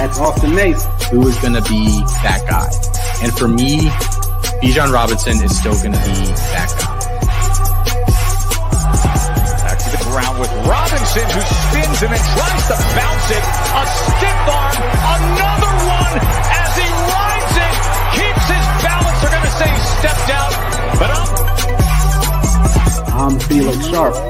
That's Austin Nace. Who is going to be that guy? And for me, Bijan Robinson is still going to be that guy. Back to the ground with Robinson who spins and then tries to bounce it. A stiff arm, another one as he rides it, keeps his balance. They're going to say stepped out, but I'm, I'm Felix Sharp.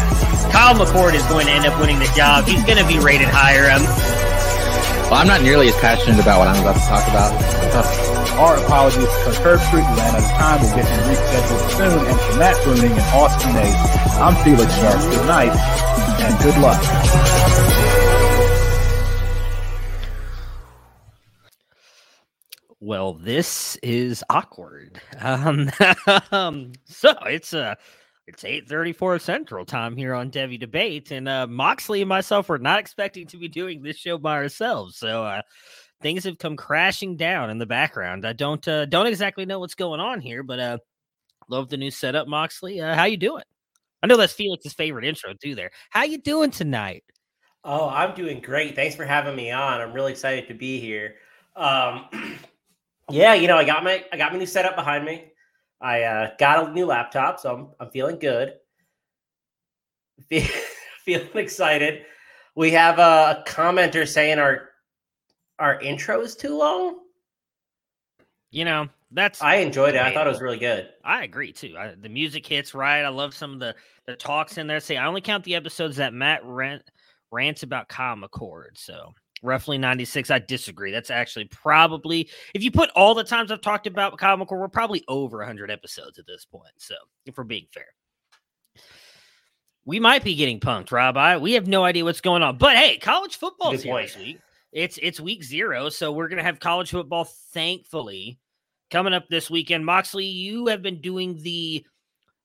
Kyle McCord is going to end up winning the job. He's going to be rated higher. Um, well, I'm not nearly as passionate about what I'm about to talk about. Our apologies because Herbstreit ran out of time. We'll get him rescheduled soon. And for Matt Bruning and Austin Nace, I'm Felix Sharp. Good night and good luck. Well, this is awkward. Um, so it's uh it's 8:34 Central Time here on Devy Debate, and uh, Moxley and myself were not expecting to be doing this show by ourselves. So uh, things have come crashing down in the background. I don't uh, don't exactly know what's going on here, but uh, love the new setup, Moxley. Uh, how you doing? I know that's Felix's favorite intro too. There, how you doing tonight? Oh, I'm doing great. Thanks for having me on. I'm really excited to be here. Um, yeah, you know, I got my I got my new setup behind me. I uh, got a new laptop, so I'm I'm feeling good. feeling excited. We have a commenter saying our our intro is too long. You know, that's I enjoyed it. I thought it was really good. I agree too. I, the music hits right. I love some of the the talks in there. Say I only count the episodes that Matt rant, rants about Kyle McCord. So roughly 96. I disagree. That's actually probably, if you put all the times I've talked about Kyle McCord, we're probably over 100 episodes at this point. So, if we're being fair, we might be getting punked, Rob. I, we have no idea what's going on. But hey, college football's here this week. It's it's week zero, so we're gonna have college football. Thankfully, coming up this weekend. Moxley, you have been doing the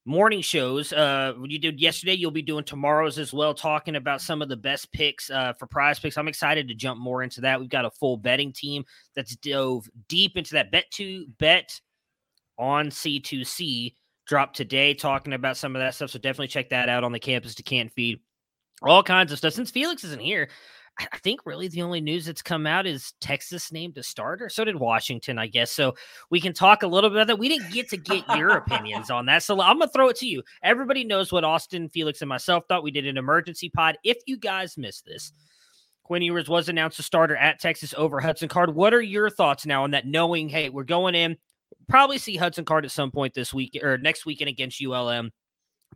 morning shows. Uh, you did yesterday, you'll be doing tomorrow's as well, talking about some of the best picks uh, for PrizePicks. I'm excited to jump more into that. We've got a full betting team that's dove deep into that bet to bet on C2C drop today, talking about some of that stuff. So definitely check that out on the campus to can't feed. All kinds of stuff. Since Felix isn't here, I think really the only news that's come out is Texas named a starter. So did Washington, I guess. So we can talk a little bit about that. We didn't get to get your opinions on that. So I'm going to throw it to you. Everybody knows what Austin, Felix, and myself thought. We did an emergency pod. If you guys missed this, Quinn Ewers was announced a starter at Texas over Hudson Card. What are your thoughts now on that, knowing, hey, we're going in, probably see Hudson Card at some point this week or next weekend against ULM.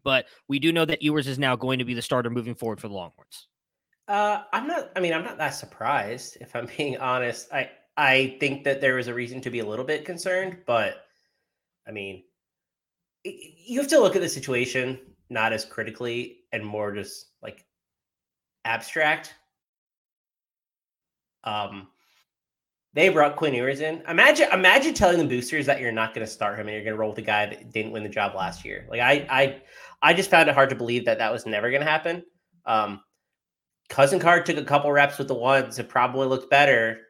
But we do know that Ewers is now going to be the starter moving forward for the Longhorns. Uh, I'm not. I mean, I'm not that surprised. If I'm being honest, I I think that there was a reason to be a little bit concerned, but I mean, you have to look at the situation not as critically and more just like abstract. Um, they brought Quinn Ewers in. Imagine, imagine telling the boosters that you're not going to start him and you're going to roll with the guy that didn't win the job last year. Like I, I, I just found it hard to believe that that was never going to happen. Um, Hudson Card took a couple reps with the ones. It probably looked better,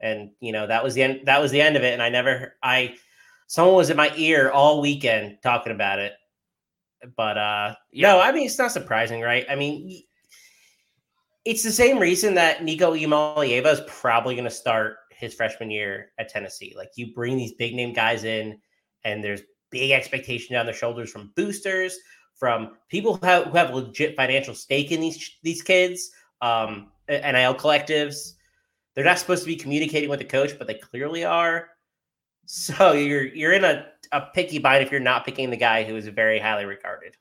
and you know that was the end. That was the end of it. And I never, I, someone was in my ear all weekend talking about it. But uh yeah. no, I mean it's not surprising, right? I mean it's the same reason that Nico Iamaleava is probably going to start his freshman year at Tennessee. Like you bring these big name guys in, and there's big expectation on their shoulders from boosters, from people who have, who have legit financial stake in these these kids, um, NIL collectives. They're not supposed to be communicating with the coach, but they clearly are. So you're you're in a, a picky bind if you're not picking the guy who is very highly regarded.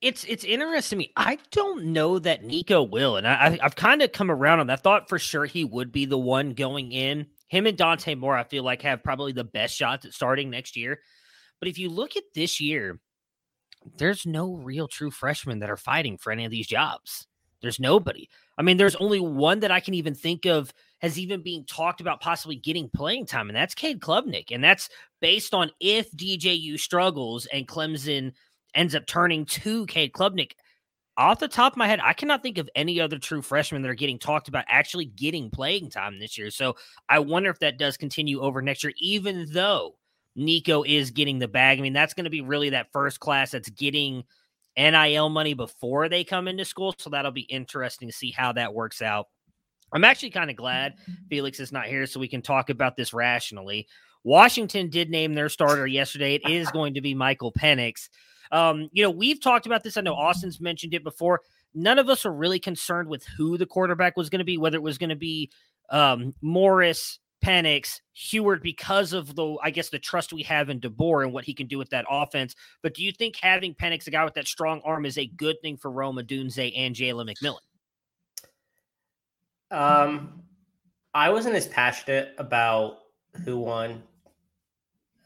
It's it's interesting to me. I don't know that Nico will, and I, I've kind of come around on that. Thought for sure he would be the one going in. Him and Dante Moore, I feel like have probably the best shots at starting next year. But if you look at this year, there's no real true freshmen that are fighting for any of these jobs. There's nobody. I mean, there's only one that I can even think of has even being talked about possibly getting playing time, and that's Cade Klubnik. And that's based on if DJU struggles and Clemson ends up turning to Cade Klubnik. Off the top of my head, I cannot think of any other true freshmen that are getting talked about actually getting playing time this year. So I wonder if that does continue over next year, even though Nico is getting the bag. I mean, that's going to be really that first class that's getting NIL money before they come into school. So that'll be interesting to see how that works out. I'm actually kind of glad Felix is not here so we can talk about this rationally. Washington did name their starter yesterday. It is going to be Michael Penix. Um, you know, we've talked about this. I know Austin's mentioned it before. None of us are really concerned with who the quarterback was going to be, whether it was going to be um, Morris, Penix, Huard, because of the, I guess, the trust we have in DeBoer and what he can do with that offense. But do you think having Penix, a guy with that strong arm, is a good thing for Rome Odunze and Jalen McMillan? Um, I wasn't as passionate about who won.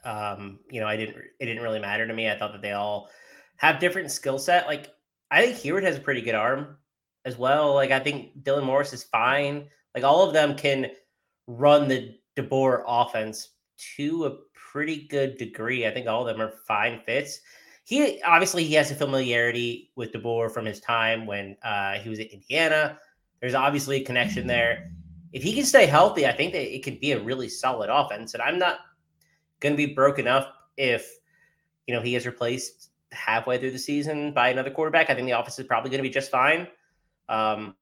Um, you know, I didn't. It didn't really matter to me. I thought that they all have different skill set. Like I think Huard has a pretty good arm as well. Like I think Dylan Morris is fine. Like all of them can run the DeBoer offense to a pretty good degree. I think all of them are fine fits. He obviously he has a familiarity with DeBoer from his time when uh, he was at Indiana. There's obviously a connection there. If he can stay healthy, I think that it could be a really solid offense. And I'm not going to be broken up if you know he is replaced halfway through the season by another quarterback. I think the offense is probably going to be just fine. Um,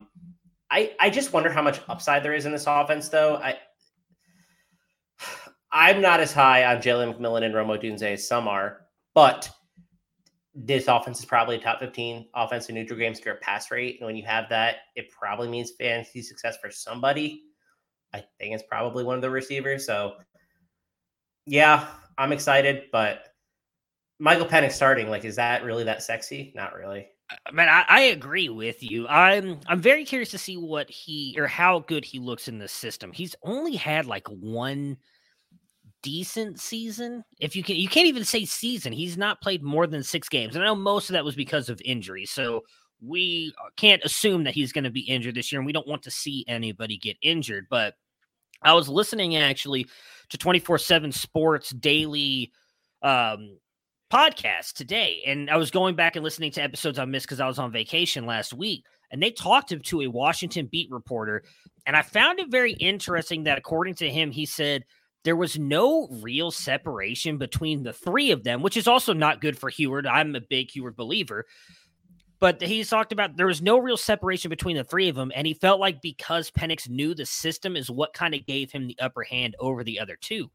I I just wonder how much upside there is in this offense, though. I I'm not as high on Jalen McMillan and Rome Odunze as some are, but this offense is probably a top 15 offense in neutral game score pass rate. And when you have that, it probably means fantasy success for somebody. I think it's probably one of the receivers. So yeah, I'm excited, but Michael Penix starting, like, is that really that sexy? Not really. Man, I, I, agree with you. I'm I'm very curious to see what he or how good he looks in the system. He's only had like one decent season. If you can, you can't even say season. He's not played more than six games, and I know most of that was because of injury. So we uh, can't assume that he's going to be injured this year, and we don't want to see anybody get injured. But I was listening actually to 24 7 Sports Daily um, podcast today, and I was going back and listening to episodes I missed because I was on vacation last week. And they talked to a Washington beat reporter. And I found it very interesting that, according to him, he said there was no real separation between the three of them, which is also not good for Huard. I'm a big Huard believer. But he's talked about there was no real separation between the three of them, and he felt like because Penix knew the system is what kind of gave him the upper hand over the other two.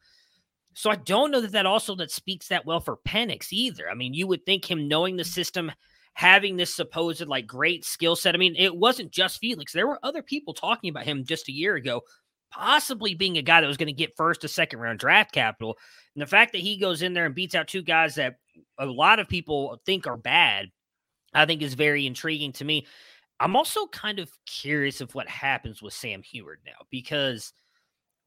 So I don't know that that also that speaks that well for Penix either. I mean, you would think him knowing the mm. system, having this supposed like great skill set. I mean, it wasn't just Felix. There were other people talking about him just a year ago, possibly being a guy that was going to get first to second round draft capital. And the fact that he goes in there and beats out two guys that a lot of people think are bad I think is very intriguing to me. I'm also kind of curious of what happens with Sam Huard now because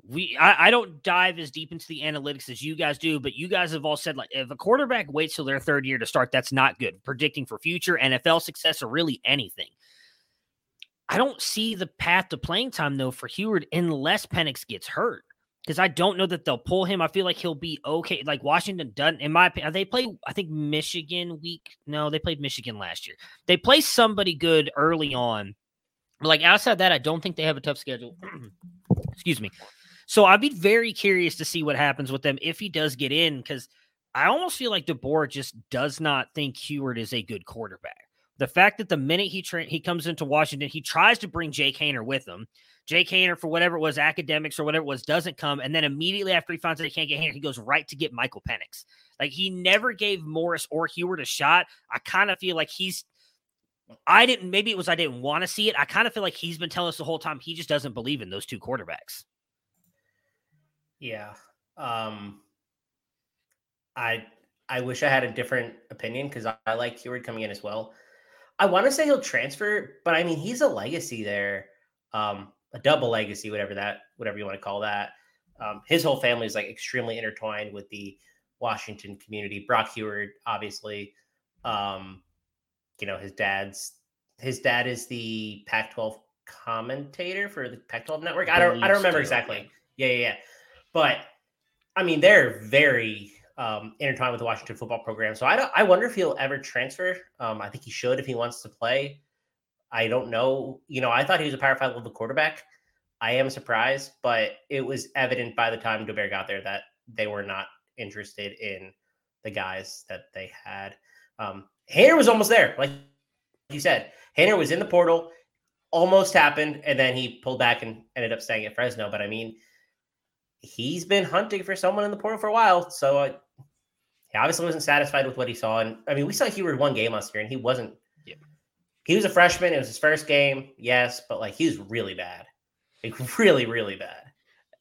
we I, I, don't dive as deep into the analytics as you guys do, but you guys have all said like if a quarterback waits till their third year to start, that's not good. Predicting for future NFL success or really anything. I don't see the path to playing time though for Huard unless Penix gets hurt because I don't know that they'll pull him. I feel like he'll be okay. Like Washington doesn't, in my opinion. They play, I think Michigan week. No, they played Michigan last year. They play somebody good early on. Like outside that, I don't think they have a tough schedule. Excuse me. So I'd be very curious to see what happens with them if he does get in, because I almost feel like DeBoer just does not think Huard is a good quarterback. The fact that the minute he tra- he comes into Washington, he tries to bring Jake Haener with him. Jake Haener, for whatever it was, academics or whatever it was, doesn't come. And then immediately after he finds out he can't get Haener, he goes right to get Michael Penix. Like he never gave Morris or Huard a shot. I kind of feel like he's I didn't maybe it was I didn't want to see it. I kind of feel like he's been telling us the whole time he just doesn't believe in those two quarterbacks. Yeah. Um I I wish I had a different opinion because I, I like Huard coming in as well. I want to say he'll transfer, but I mean he's a legacy there, um, a double legacy, whatever that, whatever you want to call that. Um, his whole family is like extremely intertwined with the Washington community. Brock Huard, obviously, um, you know his dad's his dad is the Pac-12 commentator for the Pac-12 network. I don't I don't remember exactly. Yeah, yeah, yeah. But I mean, they're very um, intertwined with the Washington football program. So I don't. I wonder if he'll ever transfer. Um, I think he should if he wants to play. I don't know. You know, I thought he was a Power Five level quarterback. I am surprised, but it was evident by the time DeBoer got there that they were not interested in the guys that they had. Um, was almost there, like you said. Haener was in the portal, almost happened, and then he pulled back and ended up staying at Fresno. But I mean, he's been hunting for someone in the portal for a while, so uh, he obviously wasn't satisfied with what he saw. And I mean, we saw Huard one game last year, and he wasn't. Yeah. He was a freshman. It was his first game, yes, but like he was really bad, like really, really bad.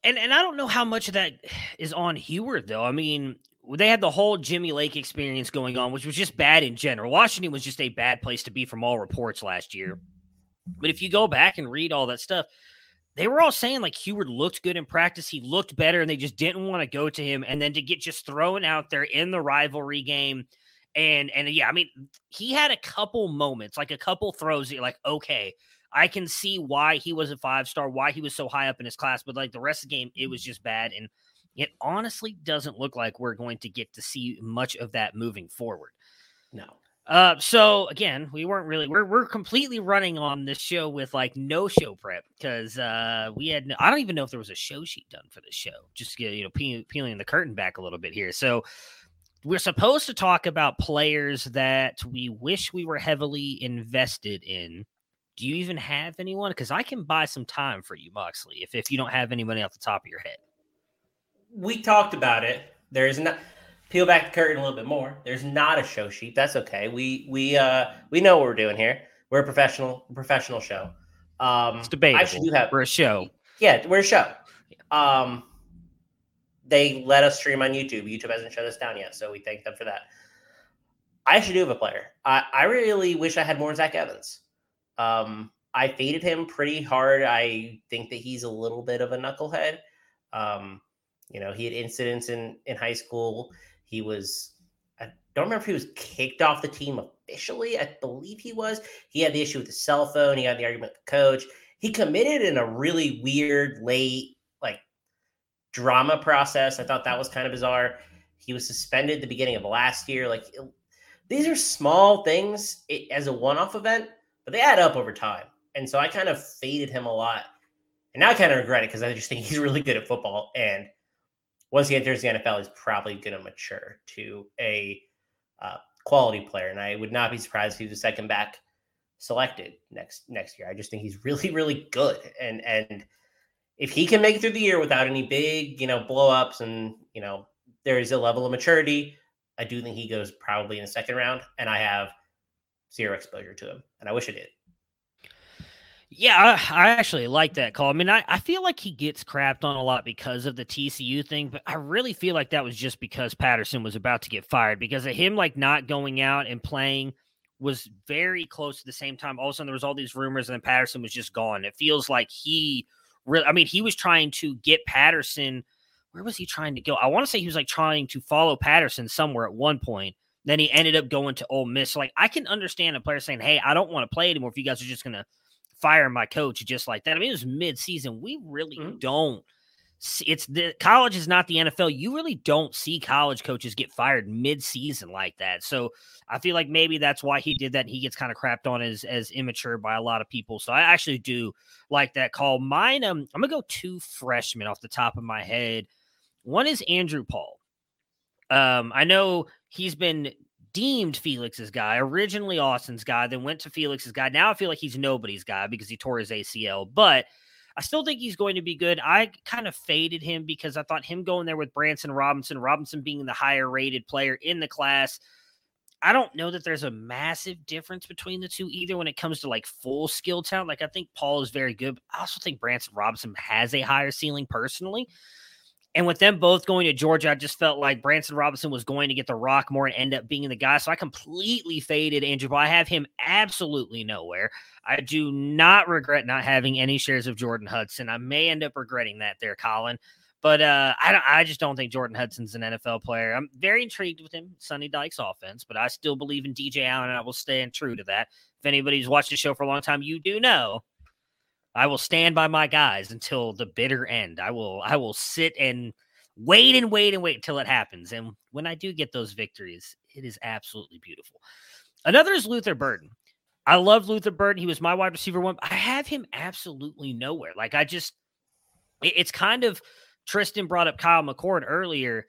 And and I don't know how much of that is on Huard though. I mean, they had the whole Jimmy Lake experience going on, which was just bad in general. Washington was just a bad place to be from all reports last year. But if you go back and read all that stuff, they were all saying like Huard looked good in practice. He looked better, and they just didn't want to go to him. And then to get just thrown out there in the rivalry game. And and yeah, I mean, he had a couple moments, like a couple throws that like, okay, I can see why he was a five star, why he was so high up in his class, but like the rest of the game, it was just bad. And it honestly doesn't look like we're going to get to see much of that moving forward. No. Uh, so again, we weren't really we're we're completely running on this show with like no show prep because uh we had no, I don't even know if there was a show sheet done for this show. Just you know pe- peeling the curtain back a little bit here. So we're supposed to talk about players that we wish we were heavily invested in. Do you even have anyone? Because I can buy some time for you, Moxley, if if you don't have anybody off the top of your head we talked about it. There's not peel back the curtain a little bit more. There's not a show sheet. That's okay. We we uh we know what we're doing here. We're a professional professional show. Um it's debatable. Actually, do have we're a show. Yeah, we're a show. Um they let us stream on YouTube. YouTube hasn't shut us down yet, so we thank them for that. I actually do have a player. I, I really wish I had more Zach Evans. Um, I faded him pretty hard. I think that he's a little bit of a knucklehead. Um, you know, he had incidents in in high school. He was I don't remember if he was kicked off the team officially. I believe he was. He had the issue with the cell phone. He had the argument with the coach. He committed in a really weird late like drama process. I thought that was kind of bizarre. He was suspended the beginning of last year. Like it, these are small things it, as a one-off event, but they add up over time. And so I kind of faded him a lot. And now I kind of regret it because I just think he's really good at football. And once he enters the NFL, he's probably going to mature to a uh, quality player. And I would not be surprised if he was a second back selected next next year. I just think he's really, really good. And and if he can make it through the year without any big, you know, blow ups and you know, there is a level of maturity, I do think he goes probably in the second round. And I have zero exposure to him. And I wish I did. Yeah, I, I, actually like that call. I mean, I, I feel like he gets crapped on a lot because of the TCU thing, but I really feel like that was just because Patterson was about to get fired because of him like not going out and playing was very close to the same time. All of a sudden, there was all these rumors, and then Patterson was just gone. It feels like he really, I mean, he was trying to get Patterson. Where was he trying to go? I want to say he was like trying to follow Patterson somewhere at one point. Then he ended up going to Ole Miss. like I can understand a player saying, "Hey, I don't want to play anymore. If you guys are just gonna fire my coach just like that. I mean, it was mid-season. We really mm-hmm. don't it's the college is not the NFL. You really don't see college coaches get fired mid-season like that. So I feel like maybe that's why he did that. And he gets kind of crapped on as as immature by a lot of people. So I actually do like that call. Mine, um, I'm gonna go two freshmen off the top of my head. One is Andrew Paul. Um, I know he's been deemed Felix's guy, originally Austin's guy, then went to Felix's guy. Now I feel like he's nobody's guy because he tore his ACL, but I still think he's going to be good. I kind of faded him because I thought him going there with Branson Robinson, Robinson being the higher rated player in the class. I don't know that there's a massive difference between the two either when it comes to like full skill talent. Like I think Paul is very good. but I also think Branson Robinson has a higher ceiling personally. And with them both going to Georgia, I just felt like Branson Robinson was going to get the rock more and end up being the guy. So I completely faded Andrew. I have him absolutely nowhere. I do not regret not having any shares of Jordan Hudson. I may end up regretting that there, Colin. But uh, I don't. I just don't think Jordan Hudson's an NFL player. I'm very intrigued with him, Sonny Dykes offense, but I still believe in DJ Allen, and I will stand true to that. If anybody's watched the show for a long time, you do know I will stand by my guys until the bitter end. I will I will sit and wait and wait and wait until it happens. And when I do get those victories, it is absolutely beautiful. Another is Luther Burden. I love Luther Burden. He was my wide receiver one. I have him absolutely nowhere. Like I just it's kind of Tristan brought up Kyle McCord earlier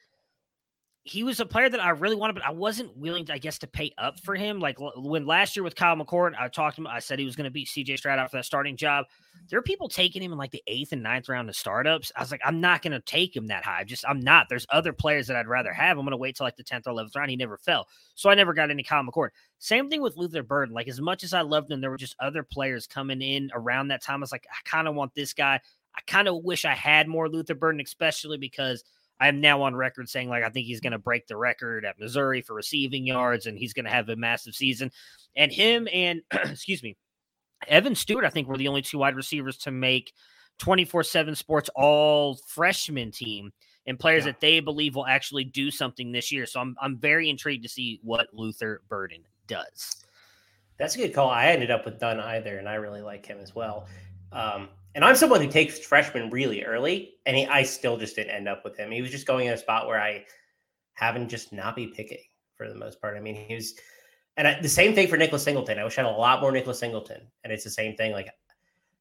he was a player that I really wanted, but I wasn't willing, to, I guess, to pay up for him. Like when last year with Kyle McCord, I talked to him. I said he was going to beat CJ Stroud for that starting job. There are people taking him in like the eighth and ninth round of startups. I was like, I'm not going to take him that high. Just I'm not. There's other players that I'd rather have. I'm going to wait till like the tenth or eleventh round. He never fell, so I never got any Kyle McCord. Same thing with Luther Burden. Like as much as I loved him, there were just other players coming in around that time. I was like, I kind of want this guy. I kind of wish I had more Luther Burden, especially because I'm now on record saying like I think he's going to break the record at Missouri for receiving yards, and he's going to have a massive season. And him and excuse me, Evan Stewart, I think were the only two wide receivers to make 24 7 sports all freshman team and players yeah. that they believe will actually do something this year. So I'm I'm very intrigued to see what Luther Burden does. That's a good call. I ended up with Dunn either, and I really like him as well. Um, and I'm someone who takes freshmen really early, and he, I still just didn't end up with him. He was just going in a spot where I haven't just not be picking for the most part. I mean, he was, and I, the same thing for Nicholas Singleton. I wish I had a lot more Nicholas Singleton, and it's the same thing. Like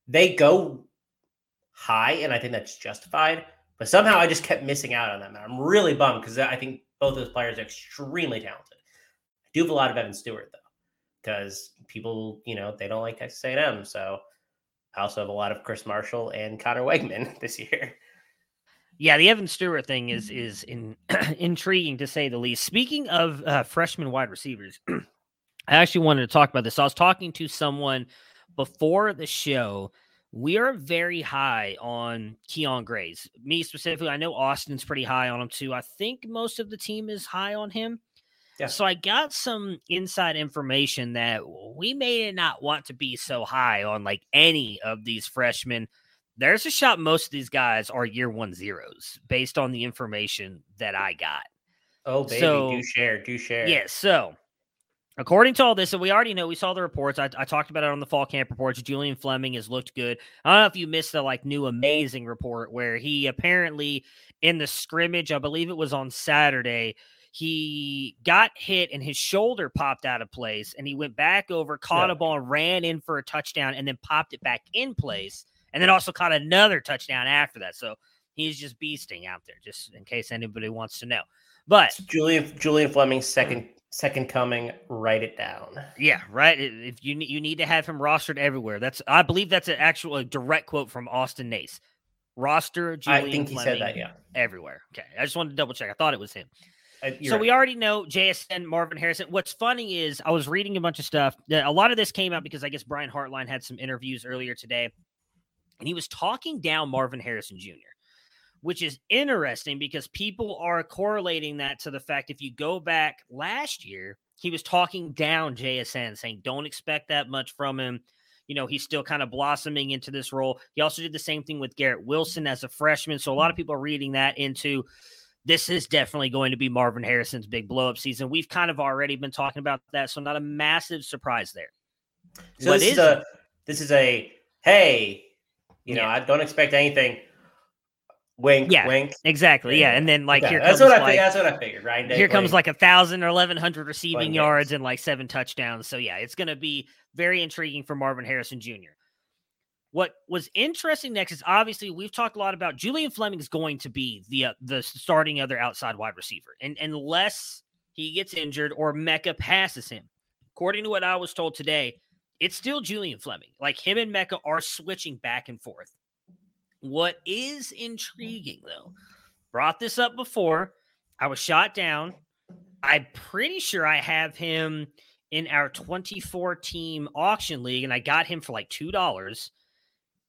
they go high, and I think that's justified. But somehow I just kept missing out on them. I'm really bummed because I think both those players are extremely talented. I do have a lot of Evan Stewart though, because people, you know, they don't like Texas A&M, so I also have a lot of Chris Marshall and Conner Weigman this year. Yeah, the Evan Stewart thing is is in, intriguing to say the least. Speaking of uh, freshman wide receivers, I actually wanted to talk about this. I was talking to someone before the show. We are very high on Kyion Grayes. Me specifically, I know Austin's pretty high on him too. I think most of the team is high on him. Yeah. So I got some inside information that we may not want to be so high on like any of these freshmen. There's a shot most of these guys are year one zeros based on the information that I got. Oh, baby, so, do share, do share. Yeah. So according to all this, and we already know, we saw the reports. I, I, talked about it on the fall camp reports. Julian Fleming has looked good. I don't know if you missed the like new amazing report where he apparently in the scrimmage, I believe it was on Saturday, he got hit and his shoulder popped out of place and he went back over, caught yeah. a ball, ran in for a touchdown, and then popped it back in place, and then also caught another touchdown after that. So he's just beasting out there, just in case anybody wants to know. But Julian Julian Fleming's second second coming, write it down. Yeah, right. If you you need to have him rostered everywhere. That's I believe that's an actual a direct quote from Austin Nace. Roster Julian I think he Fleming said that, yeah. Everywhere. Okay. I just wanted to double check. I thought it was him so right. we already know JSN, Marvin Harrison. What's funny is I was reading a bunch of stuff. A lot of this came out because I guess Brian Hartline had some interviews earlier today, and he was talking down Marvin Harrison Jr., which is interesting because people are correlating that to the fact if you go back last year, he was talking down JSN, saying, Don't expect that much from him. You know, he's still kind of blossoming into this role. He also did the same thing with Garrett Wilson as a freshman. So a lot of people are reading that into this is definitely going to be Marvin Harrison's big blow up season. We've kind of already been talking about that, so not a massive surprise there. So this is, a this is a hey, you know, I don't expect anything. Wink, Yeah, wink. Exactly. Yeah. And then like Okay, here that's comes what I like, think. That's what I figured. Day here comes like a thousand or eleven hundred receiving yards games. and like seven touchdowns. So yeah, it's going to be very intriguing for Marvin Harrison Jr. What was interesting next is obviously we've talked a lot about Julian Fleming is going to be the uh, the starting other outside wide receiver, and unless he gets injured or Mecca passes him, according to what I was told today, it's still Julian Fleming. Like him and Mecca are switching back and forth. What is intriguing though, brought this up before. I was shot down. I'm pretty sure I have him in our 24 team auction league, and I got him for like $2.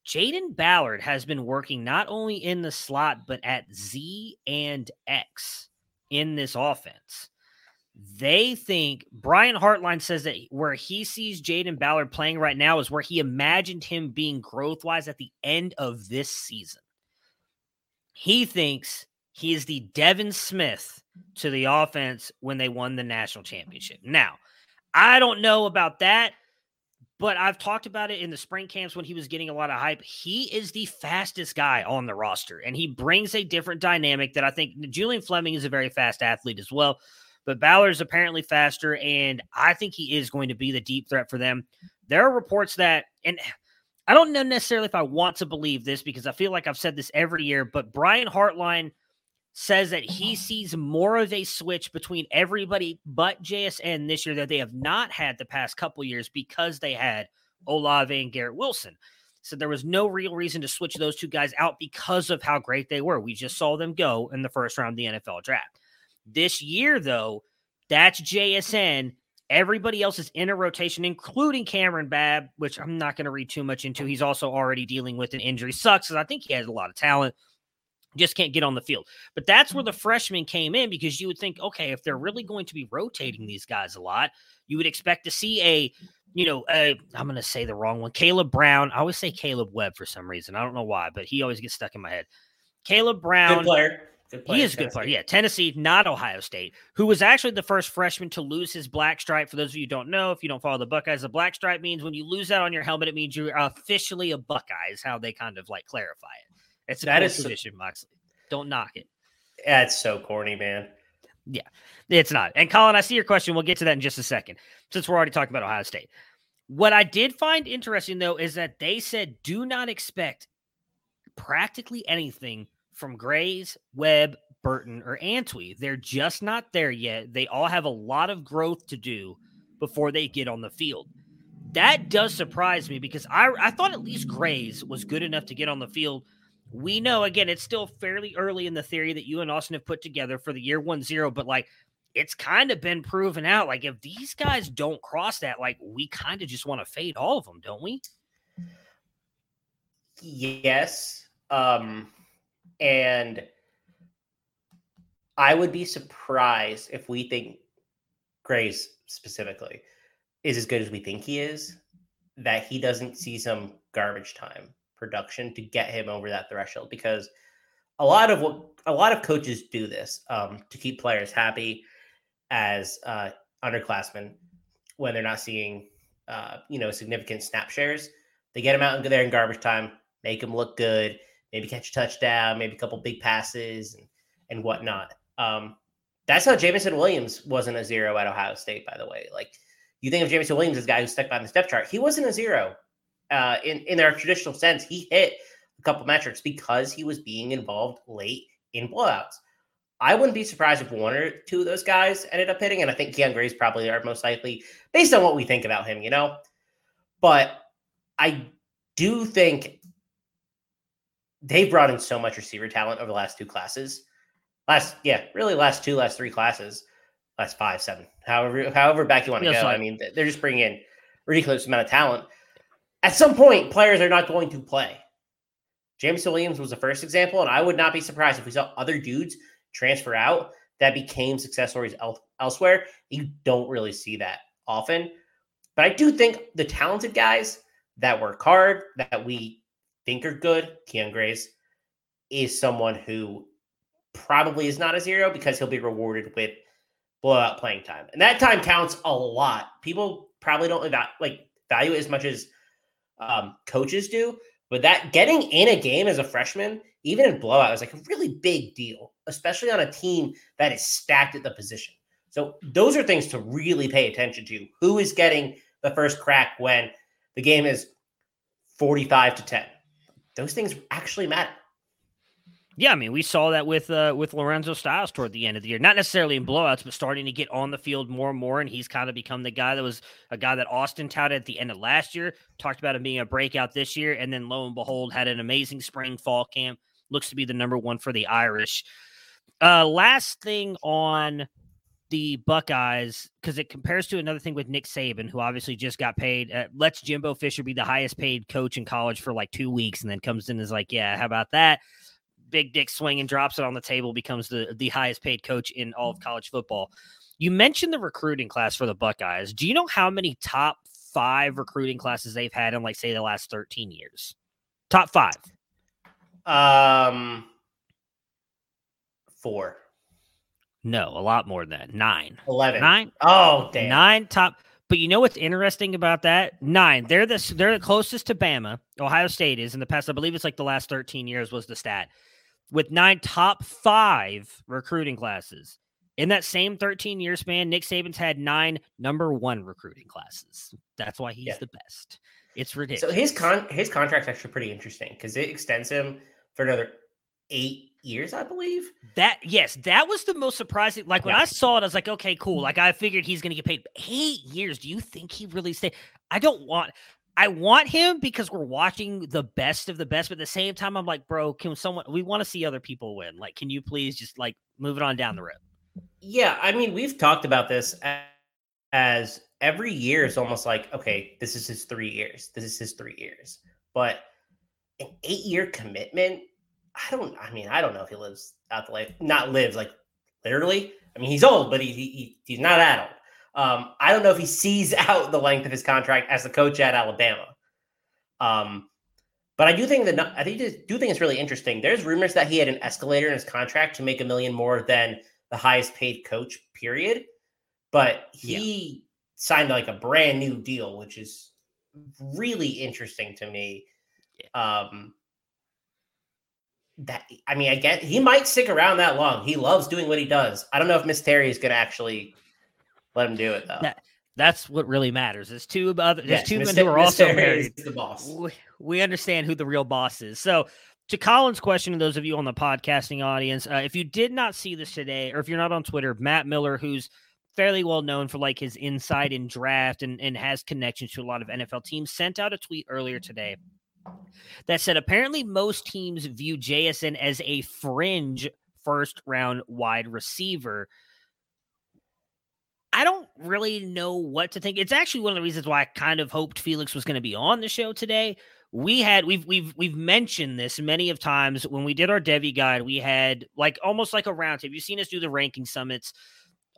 Jayden Ballard has been working not only in the slot, but at Z and X in this offense. They think Brian Hartline says that where he sees Jayden Ballard playing right now is where he imagined him being growth wise at the end of this season. He thinks he is the Devin Smith to the offense when they won the national championship. Now, I don't know about that, but I've talked about it in the spring camps when he was getting a lot of hype. He is the fastest guy on the roster, and he brings a different dynamic that I think Julian Fleming is a very fast athlete as well. But Ballard is apparently faster, and I think he is going to be the deep threat for them. There are reports that, and I don't know necessarily if I want to believe this because I feel like I've said this every year, but Brian Hartline says that he uh-huh. sees more of a switch between everybody but JSN this year that they have not had the past couple years because they had Olave and Garrett Wilson. So there was no real reason to switch those two guys out because of how great they were. We just saw them go in the first round of the NFL draft. This year, though, that's JSN. Everybody else is in a rotation, including Kamryn Babb, which I'm not going to read too much into. He's also already dealing with an injury. Sucks because I think he has a lot of talent just can't get on the field. But that's where mm-hmm. the freshmen came in because you would think, okay, if they're really going to be rotating these guys a lot, you would expect to see a, you know, I'm going to say the wrong one, Caleb Brown. I always say Caleb Webb for some reason. I don't know why, but he always gets stuck in my head. Caleb Brown. good player. Good player. He is a good player. Yeah, Tennessee, not Ohio State, who was actually the first freshman to lose his black stripe. For those of you who don't know, if you don't follow the Buckeyes, the black stripe means when you lose that on your helmet, it means you're officially a Buckeye, is how they kind of like clarify it. It's a That is so- tradition, Moxley. Don't knock it. That's so corny, man. Yeah, it's not. And Colin, I see your question. We'll get to that in just a second, since we're already talking about Ohio State. What I did find interesting, though, is that they said do not expect practically anything from Grayes, Webb, Burton, or Antwi. They're just not there yet. They all have a lot of growth to do before they get on the field. That does surprise me because I, I thought at least Grayes was good enough to get on the field. We know, again, it's still fairly early in the theory that you and Austin have put together for the year one zero, but like it's kind of been proven out. Like if these guys don't cross that, like we kind of just want to fade all of them, don't we? Yes. Um, and I would be surprised if we think Grayes specifically is as good as we think he is, that he doesn't see some garbage time production to get him over that threshold because a lot of what a lot of coaches do this um, to keep players happy as uh, underclassmen when they're not seeing uh, you know significant snap shares. They get them out and go there in garbage time, make them look good, maybe catch a touchdown, maybe a couple big passes and, and whatnot. Um, that's how Jameson Williams wasn't a zero at Ohio State, by the way. Like you think of Jameson Williams as a guy who stuck by the step chart. He wasn't a zero uh, in in our traditional sense. He hit a couple metrics because he was being involved late in blowouts. I wouldn't be surprised if one or two of those guys ended up hitting, and I think Kyion Grayes probably are most likely based on what we think about him, you know. But I do think they've brought in so much receiver talent over the last two classes. Last, yeah, really last two, last three classes, last five, seven, however, however back you want to Yeah, go. sorry. I mean, they're just bringing in ridiculous amount of talent. At some point, players are not going to play. James Williams was the first example, and I would not be surprised if we saw other dudes transfer out that became success stories el- elsewhere. You don't really see that often. But I do think the talented guys that work hard, that we think are good, Kyion Grayes, is someone who probably is not a zero because he'll be rewarded with blowout playing time. And that time counts a lot. People probably don't eva- like value it as much as um, coaches do, But that getting in a game as a freshman, even in blowout, is like a really big deal, especially on a team that is stacked at the position. So those are things to really pay attention to. Who is getting the first crack when the game is 45 to 10? Those things actually matter. Yeah, I mean, we saw that with uh, with Lorenzo Styles toward the end of the year. Not necessarily in blowouts, but starting to get on the field more and more. And he's kind of become the guy that was a guy that Austin touted at the end of last year. Talked about him being a breakout this year, and then lo and behold, had an amazing spring fall camp. Looks to be the number one for the Irish. Uh, last thing on the Buckeyes because it compares to another thing with Nick Saban, who obviously just got paid. Uh, lets Jimbo Fisher be the highest paid coach in college for like two weeks, and then comes in and is like, "Yeah, how about that?" Big dick swing and drops it on the table, becomes the the highest paid coach in all of college football. You mentioned the recruiting class for the Buckeyes. Do you know how many top five recruiting classes they've had in like say the last thirteen years? Top five. Um, four. No, a lot more than that. Nine. 11. Nine. Oh, damn. Nine top. But you know what's interesting about that? Nine. They're the they're the closest to Bama. Ohio State is in the past. I believe it's like the last 13 years was the stat. With nine top five recruiting classes. In that same 13 year span, Nick Saban's had nine number one recruiting classes. That's why he's Yeah. the best. It's ridiculous. So his con his contract's actually pretty interesting because it extends him for another eight years, I believe. That yes, that was the most surprising. Like when Yeah. I saw it, I was like, okay, cool. Mm-hmm. Like I figured he's gonna get paid eight years. Do you think he really stay? I don't want. I want him because we're watching the best of the best, but at the same time, I'm like, bro, can someone? We want to see other people win. Like, can you please just like move it on down the road? Yeah, I mean, we've talked about this a- as every year is almost like, okay, this is his three years. This is his three years. But an eight year commitment, I don't, I mean, I don't know if he lives out the life, not lives like literally. I mean, he's old, but he, he he's not old. Um, I don't know if he sees out the length of his contract as the coach at Alabama. Um, but I do think that I think do think it's really interesting. There's rumors that he had an escalator in his contract to make a million more than the highest paid coach. Period. But he signed like a brand new deal, which is really interesting to me. Um, that I mean, I get he might stick around that long. He loves doing what he does. I don't know if Miss Terry is going to actually let him do it though. That- That's what really matters. There's two other. There's Yes, two Miss men who are Miss also Terry married. the boss. we, we understand who the real boss is. So, to Colin's question, to those of you on the podcasting audience, uh, if you did not see this today, or if you're not on Twitter, Matt Miller, who's fairly well known for like his insight in draft and, and has connections to a lot of NFL teams, sent out a tweet earlier today that said apparently most teams view JSN as a fringe first round wide receiver. I don't really know what to think. It's actually one of the reasons why I kind of hoped Felix was going to be on the show today. We had we've we've we've mentioned this many of times when we did our Devy guide. We had like almost like a roundtable. You've seen us do the ranking summits.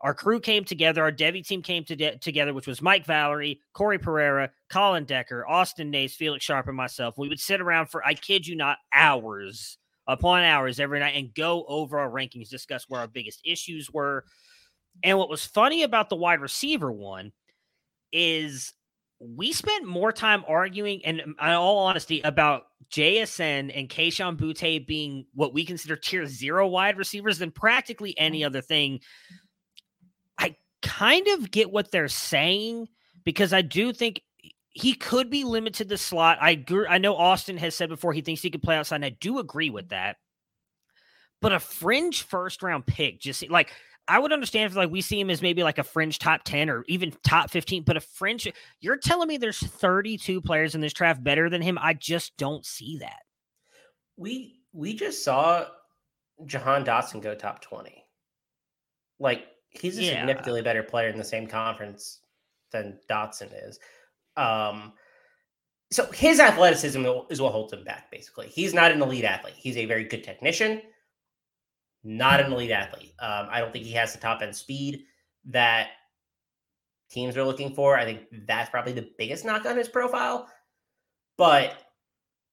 Our crew came together. Our Devy team came to together, which was Mike Valerie, Corey Pereira, Colin Decker, Austin Nace, Felix Sharp, and myself. We would sit around for I kid you not hours upon hours every night and go over our rankings, discuss where our biggest issues were. And what was funny about the wide receiver one is we spent more time arguing, and um, in all honesty, about JSN and Kayshon Boutte being what we consider tier zero wide receivers than practically any mm-hmm. other thing. I kind of get what they're saying because I do think he could be limited to the slot. I agree. I know Austin has said before he thinks he could play outside, and I do agree with mm-hmm. that. But a fringe first round pick, just like I would understand if like we see him as maybe like a fringe top 10 or even top 15, but a fringe, you're telling me there's 32 players in this draft better than him. I just don't see that. We we just saw Jahan Dotson go top 20. Like he's a Yeah. significantly better player in the same conference than Dotson is. Um so his athleticism is what holds him back, basically. He's not an elite athlete. He's a very good technician, not an elite athlete. Um, I don't think he has the top end speed that teams are looking for. I think that's probably the biggest knock on his profile. But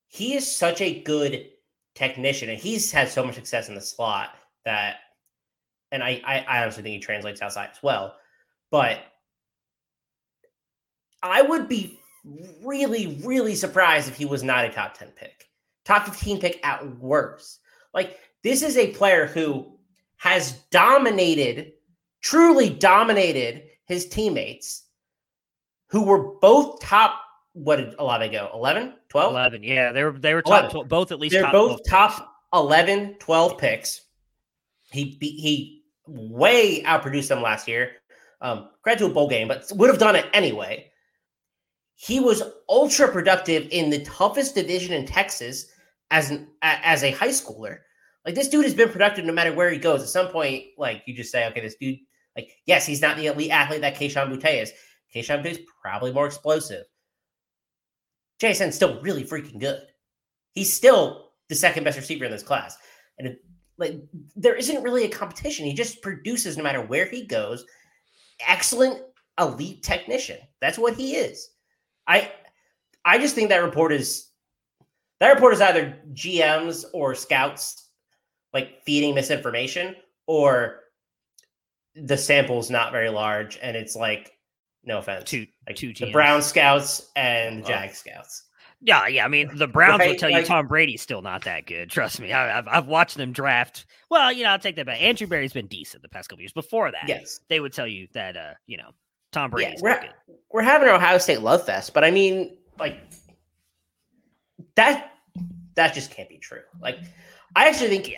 he is such a good technician, and he's had so much success in the slot that, and I, I, I honestly think he translates outside as well. But I would be really, really surprised if he was not a top 10 pick, top 15 pick at worst. Like, this is a player who has dominated, truly dominated his teammates who were both top. What did Olave go? 11, 12? 11. Yeah, they were they were top 12, both at least. They're top both 12 top picks. 11, 12 picks. He he way outproduced them last year. Um, graduate bowl game, but would have done it anyway. He was ultra productive in the toughest division in Texas as an as a high schooler. Like this dude has been productive no matter where he goes. At some point, like you just say, okay, this dude, like, yes, he's not the elite athlete that Kayshon Boutte is. Kayshon Boutte is probably more explosive. Jason's still really freaking good. He's still the second best receiver in this class. And it, like there isn't really a competition. He just produces no matter where he goes. Excellent elite technician. That's what he is. I I just think that report is that report is either GMs or scouts like feeding misinformation or the sample's not very large and it's like no offense. Two like two the. Brown scouts and the. Jag scouts. Yeah, yeah. I mean, the Browns Right, will tell like- you Tom Brady's still not that good. Trust me. I, I've I've watched them draft. Well, you know, I'll take that back. Andrew Berry's been decent the past couple years. Before that, Yes. they would tell you that uh, you know, Tom Yeah, Brady's we're, not good. we're having an Ohio State love fest, but I mean, like that that just can't be true. Like, I actually think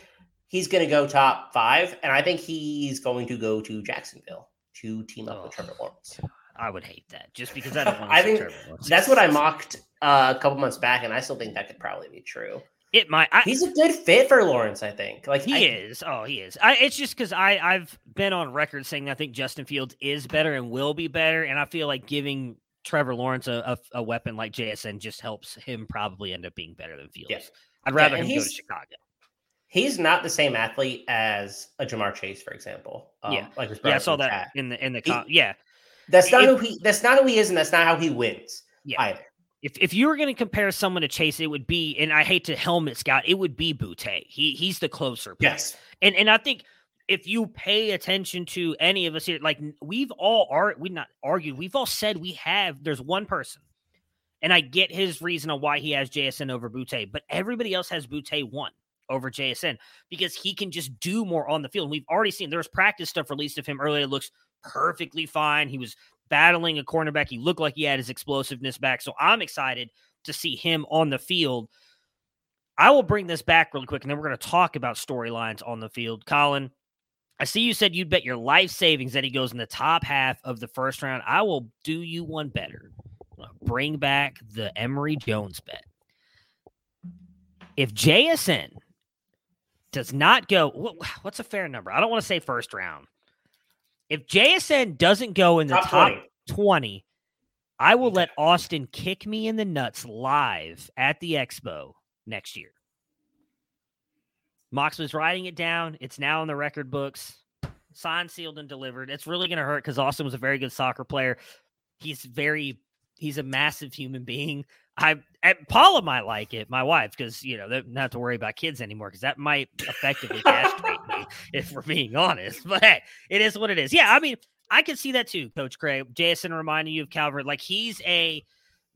he's going to go top five, and I think he's going to go to Jacksonville to team up with Oh. Trevor Lawrence. I would hate that just because I don't want. I to see think Trevor Lawrence. That's what I mocked uh, a couple months back, and I still think that could probably be true. It might. I, He's a good fit for Lawrence, I think. Like He I- is. Oh, he is. I, it's just because I I've been on record saying I think Justin Fields is better and will be better, and I feel like giving Trevor Lawrence a, a, a weapon like JSN just helps him probably end up being better than Fields. Yeah. I'd rather and him go to Chicago. He's not the same athlete as a Ja'Marr Chase, for example. Um, Yeah. like Yeah, I saw that in the in the He- com- yeah. That's not If- who he. That's not who he is, and that's not how he wins. Yeah. either. If if you were going to compare someone to Chase, it would be, and I hate to helmet scout, it would be Boutte. He he's the closer. player. Yes. and and I think if you pay attention to any of us here, like we've all are we not argued, we've all said we have. There's one person, and I get his reason on why he has JSN over Boutte, but everybody else has Boutte one over JSN because he can just do more on the field. And we've already seen there's practice stuff released of him earlier. It looks perfectly fine. He was battling a cornerback. He looked like he had his explosiveness back. So I'm excited to see him on the field. I will bring this back really quick, and then we're going to talk about storylines on the field. Colin, I see you said you'd bet your life savings that he goes in the top half of the first round. I will do you one better. Bring back the Emery Jones bet. If JSN does not go, what's a fair number? I don't want to say first round. If JSN doesn't go in the Top top, 20. 20, I will let Austin kick me in the nuts live at the expo next year. Mox was writing it down. It's now in the record books, signed, sealed, and delivered. It's really going to hurt because Austin was a very good soccer player. He's very, he's a massive human being. I, and Paula might like it, my wife, because you know they don't have to worry about kids anymore because that might effectively castrate me if we're being honest. But hey, it is what it is. Yeah, I mean, I can see that too, Coach Craig. Jason reminding you of Calvert, like he's a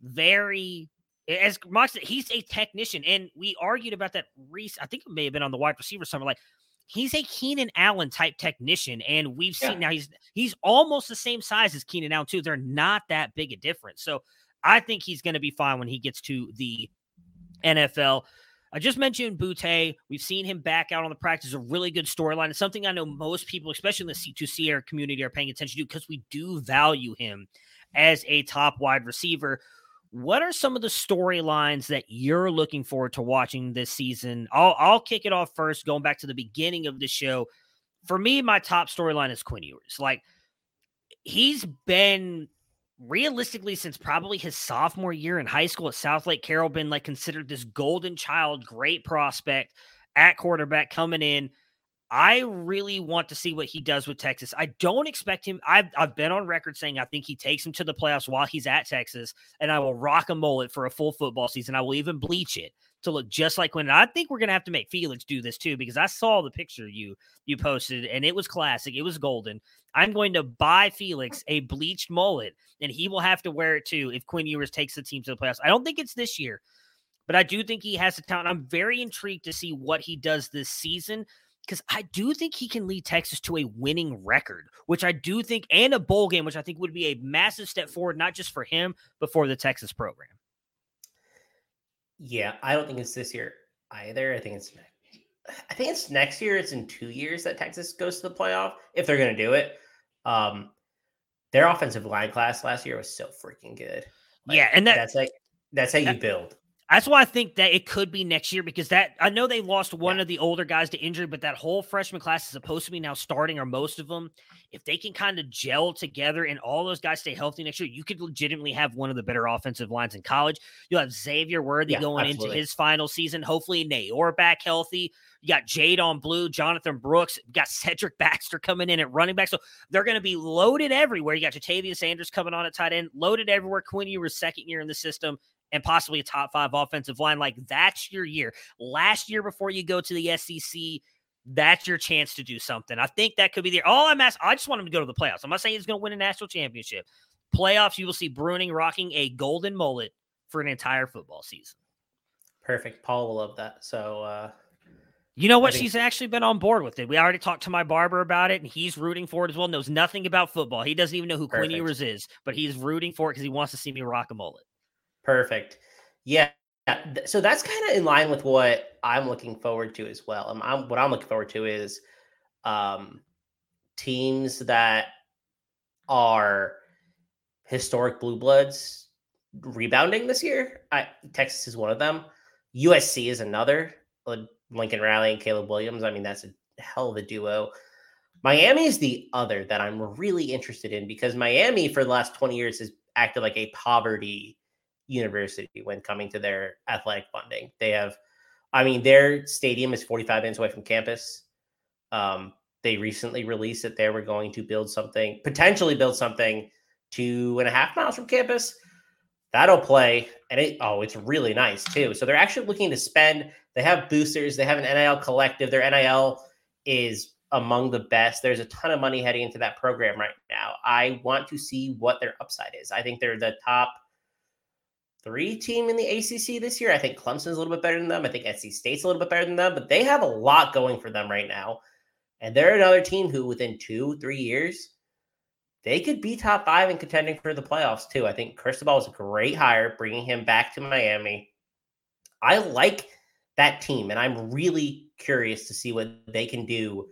very as said, he's a technician, and we argued about that. Reese, I think it may have been on the wide receiver summer. Like he's a Keenan Allen type technician, and we've seen now he's he's almost the same size as Keenan Allen too. They're not that big a difference, so I think he's going to be fine when he gets to the NFL. I just mentioned Boutte. We've seen him back out on the practice. A really good storyline. It's something I know most people, especially in the C2C era community, are paying attention to because we do value him as a top wide receiver. What are some of the storylines that you're looking forward to watching this season? I'll I'll kick it off first, going back to the beginning of the show. For me, my top storyline is Quinn Ewers. Like he's been realistically since probably his sophomore year in high school at Southlake Carroll been like considered this golden child, great prospect at quarterback coming in. I really want to see what he does with Texas. I don't expect him. I've, I've been on record saying I think he takes him to the playoffs while he's at Texas, and I will rock a mullet for a full football season. I will even bleach it to look just like when I think we're gonna have to make Felix do this too because I saw the picture you you posted and it was classic. It was golden. I'm going to buy Felix a bleached mullet and he will have to wear it too if Quinn Ewers takes the team to the playoffs. I don't think it's this year, but I do think he has the talent. I'm very intrigued to see what he does this season because I do think he can lead Texas to a winning record, which I do think, and a bowl game, which I think would be a massive step forward, not just for him, but for the Texas program. Yeah, I don't think it's this year either. I think it's I think it's next year. It's in two years that Texas goes to the playoff if they're going to do it. Um, their offensive line class last year was so freaking good. Like, yeah, and that, that's like that's how you build. That's why I think that it could be next year because that I know they lost one yeah. of the older guys to injury, but that whole freshman class is supposed to be now starting, or most of them. If they can kind of gel together and all those guys stay healthy next year, you could legitimately have one of the better offensive lines in college. You'll have Xavier Worthy yeah, going absolutely. into his final season. Hopefully, Neyor back healthy. You got Jaydon Blue, Jonathan Brooks, you got Cedric Baxter coming in at running back. So they're going to be loaded everywhere. You got Ja'Tavion Sanders coming on at tight end, loaded everywhere. Quinn Ewers second year in the system and possibly a top five offensive line. Like that's your year. Last year before you go to the SEC, that's your chance to do something. I think that could be there. All I'm asking, I just want him to go to the playoffs. I'm not saying he's going to win a national championship. Playoffs, you will see Bruning rocking a golden mullet for an entire football season. Perfect. Paul will love that. So, uh, you know what? Think- She's actually been on board with it. We already talked to my barber about it, and he's rooting for it as well. Knows nothing about football. He doesn't even know who Perfect. Quinn Ewers is, but he's rooting for it because he wants to see me rock a mullet. Perfect. Yeah. So that's kind of in line with what I'm looking forward to as well. I'm, I'm, what I'm looking forward to is um, teams that are historic blue bloods rebounding this year. I, Texas is one of them. USC is another. Lincoln Riley and Caleb Williams. I mean, that's a hell of a duo. Miami is the other that I'm really interested in because Miami, for the last 20 years, has acted like a poverty university when coming to their athletic funding. They have, I mean, their stadium is 45 minutes away from campus. Um, they recently released that they were going to build something, potentially build something two and a half miles from campus. That'll play, and it oh, it's really nice too. So they're actually looking to spend. They have boosters. They have an NIL collective. Their NIL is among the best. There's a ton of money heading into that program right now. I want to see what their upside is. I think they're the top three team in the ACC this year. I think Clemson's a little bit better than them. I think NC State's a little bit better than them, but they have a lot going for them right now. And they're another team who, within two, three years, they could be top five and contending for the playoffs too. I think Cristobal was a great hire, bringing him back to Miami. I like that team, and I'm really curious to see what they can do.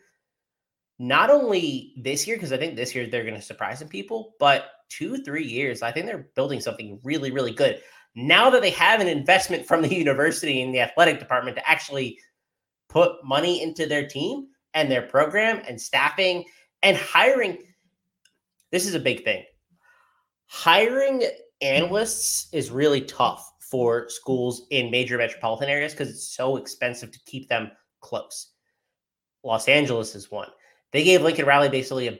Not only this year, because I think this year they're going to surprise some people, but two, three years, I think they're building something really, really good now that they have an investment from the university and the athletic department to actually put money into their team and their program and staffing and hiring this is a big thing. Hiring analysts is really tough for schools in major metropolitan areas because it's so expensive to keep them close. Los angeles is one. They gave lincoln riley basically a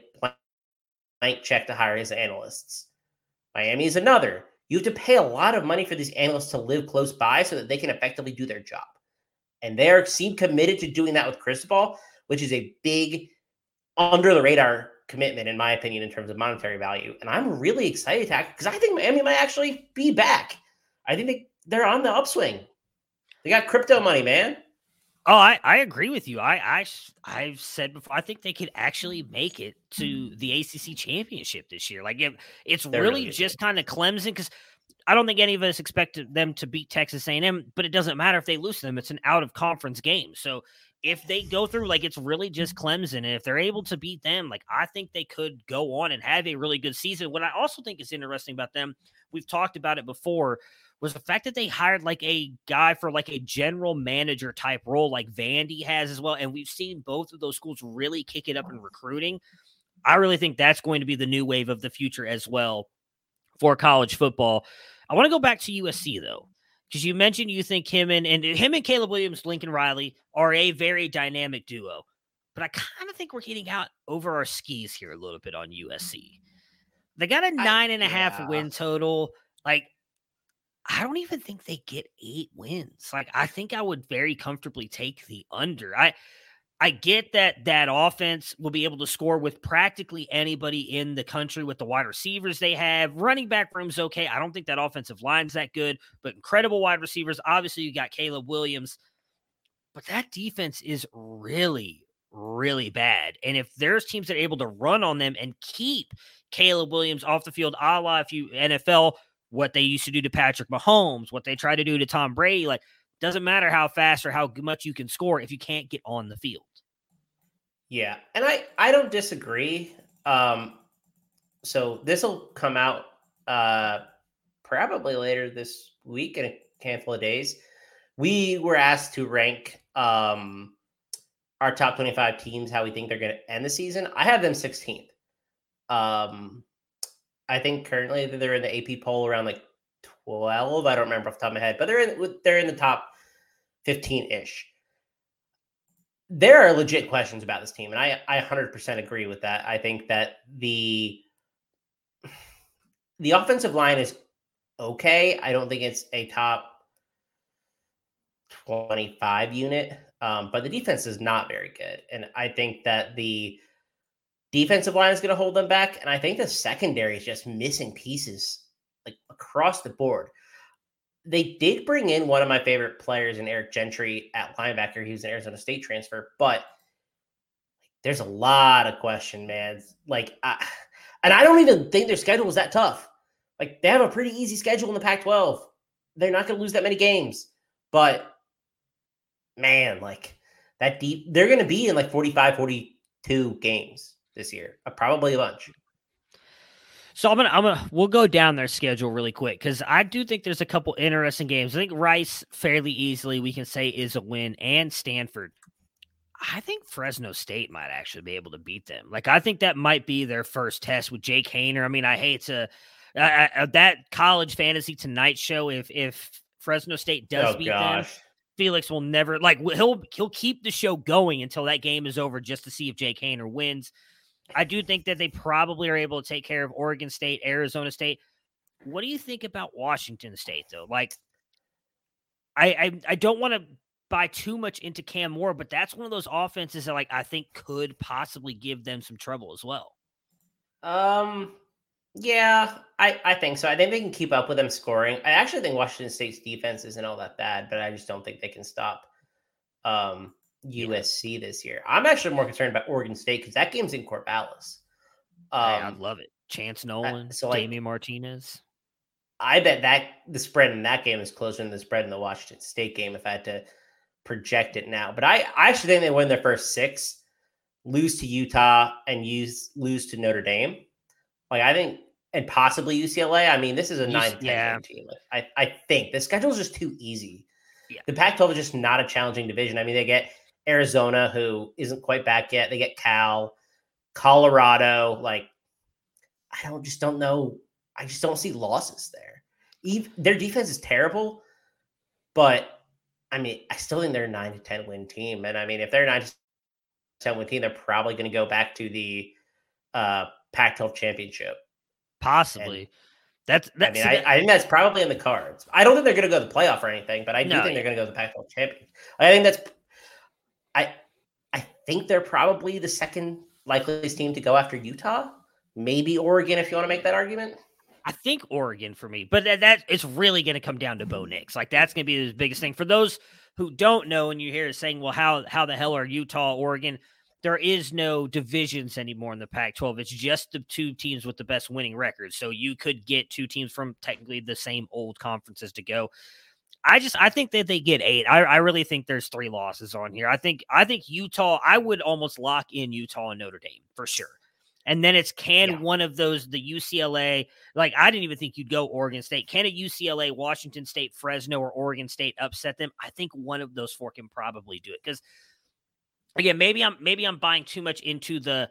blank check to hire his analysts. Miami is another you have to pay a lot of money for these analysts to live close by so that they can effectively do their job. And they seem committed to doing that with Cristobal, which is a big under the radar commitment, in my opinion, in terms of monetary value. And I'm really excited to act because I think Miami might actually be back. I think they, they're on the upswing. They got crypto money, man. Oh, I, I agree with you. I, I I've said before. I think they could actually make it to the ACC championship this year. Like it, it's really, really just kind of Clemson because I don't think any of us expected them to beat Texas A&M, but it doesn't matter if they lose them. It's an out of conference game. So if they go through, like it's really just Clemson, and if they're able to beat them, like I think they could go on and have a really good season. What I also think is interesting about them, we've talked about it before was the fact that they hired like a guy for like a general manager type role, like Vandy has as well. And we've seen both of those schools really kick it up in recruiting. I really think that's going to be the new wave of the future as well for college football. I want to go back to USC though, because you mentioned you think him and, and him and Caleb Williams, Lincoln Riley are a very dynamic duo. but I kind of think we're getting out over our skis here a little bit on USC. They got a nine and a half yeah. win total. Like, I don't even think they get eight wins. Like, I think I would very comfortably take the under. I I get that that offense will be able to score with practically anybody in the country with the wide receivers they have. Running back room's okay. I don't think that offensive line's that good, but incredible wide receivers. Obviously, you got Caleb Williams, but that defense is really, really bad. And if there's teams that are able to run on them and keep Caleb Williams off the field, a la if you NFL, what they used to do to Patrick Mahomes, what they try to do to Tom Brady, like doesn't matter how fast or how much you can score if you can't get on the field. Yeah, and I I don't disagree. Um, so this will come out uh probably later this week in a handful of days. We were asked to rank um our top 25 teams, how we think they're going to end the season. I have them 16th. Um, I think currently they're in the AP poll around like 12. I don't remember off the top of my head, but they're in they're in the top 15 ish. There are legit questions about this team, and I I 100% agree with that. I think that the the offensive line is okay. I don't think it's a top 25 unit, um, but the defense is not very good, and I think that the defensive line is going to hold them back, and I think the secondary is just missing pieces like across the board. They did bring in one of my favorite players in Eric Gentry at linebacker. He was an Arizona State transfer, but there's a lot of question, man. Like, I, and I don't even think their schedule was that tough. Like, they have a pretty easy schedule in the Pac-12. They're not going to lose that many games, but man, like that deep, they're going to be in like 45, 42 games this year, uh, probably a bunch. So I'm gonna I'm gonna we'll go down their schedule really quick because I do think there's a couple interesting games. I think Rice fairly easily we can say is a win, and Stanford. I think Fresno State might actually be able to beat them. Like I think that might be their first test with Jake Haener. I mean, I hate to uh, uh, that college fantasy tonight show. If if Fresno State does Oh, beat gosh. them, Felix will never like he'll he'll keep the show going until that game is over just to see if Jake Haener wins. I do think that they probably are able to take care of Oregon State, Arizona State. What do you think about Washington State though? Like, I I, I don't want to buy too much into Cam Moore, but that's one of those offenses that like I think could possibly give them some trouble as well. Um, yeah, I, I think so. I think they can keep up with them scoring. I actually think Washington State's defense isn't all that bad, but I just don't think they can stop um, USC this year. I'm actually more concerned about Oregon State because that game's in Corvallis. Um, love it. Chance Nolan, so, like- Damien Martinez. I bet that the spread in that game is closer than the spread in the Washington State game if I had to project it now. But I, I actually think they win their first six, lose to Utah, and use lose to Notre Dame. Like I think, and possibly UCLA. I mean, this is a Us- 9 10 yeah. team. Like, I, I think the schedule is just too easy. Yeah. The Pac 12 is just not a challenging division. I mean, they get Arizona, who isn't quite back yet. They get Cal, Colorado. Like, I don't just don't know. I just don't see losses there. Even, their defense is terrible, but I mean, I still think they're a nine to ten win team. And I mean, if they're nine to ten win team, they're probably going to go back to the uh, Pac-12 championship. Possibly. that's that's I mean, I, I think that's probably in the cards. I don't think they're going to go to the playoff or anything, but I do No, think they're going to go to the Pac-12 champion. I think that's. I I think they're probably the second likeliest team to go after Utah. Maybe Oregon, if you want to make that argument. I think Oregon for me, but that, that it's really going to come down to Bo Nix. Like that's going to be the biggest thing for those who don't know. And you hear it saying, "Well, how how the hell are Utah, Oregon?" There is no divisions anymore in the Pac-12. It's just the two teams with the best winning records. So you could get two teams from technically the same old conferences to go. I just I think that they get eight. I, I really think there's three losses on here. I think I think Utah. I would almost lock in Utah and Notre Dame for sure. And then it's can Yeah. one of those the UCLA like I didn't even think you'd go Oregon State. Can a UCLA, Washington State, Fresno, or Oregon State upset them? I think one of those four can probably do it. Because again, maybe I'm maybe I'm buying too much into the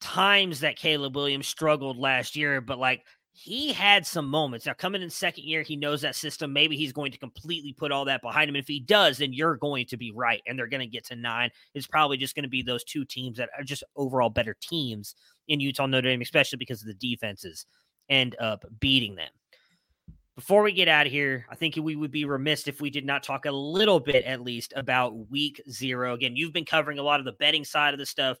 times that Caleb Williams struggled last year, but like he had some moments. Now, coming in second year, he knows that system. Maybe he's going to completely put all that behind him. If he does, then you're going to be right. And they're going to get to nine. It's probably just going to be those two teams that are just overall better teams in Utah Notre Dame, especially because of the defenses end up beating them. Before we get out of here, I think we would be remiss if we did not talk a little bit, at least, about week zero. Again, you've been covering a lot of the betting side of the stuff.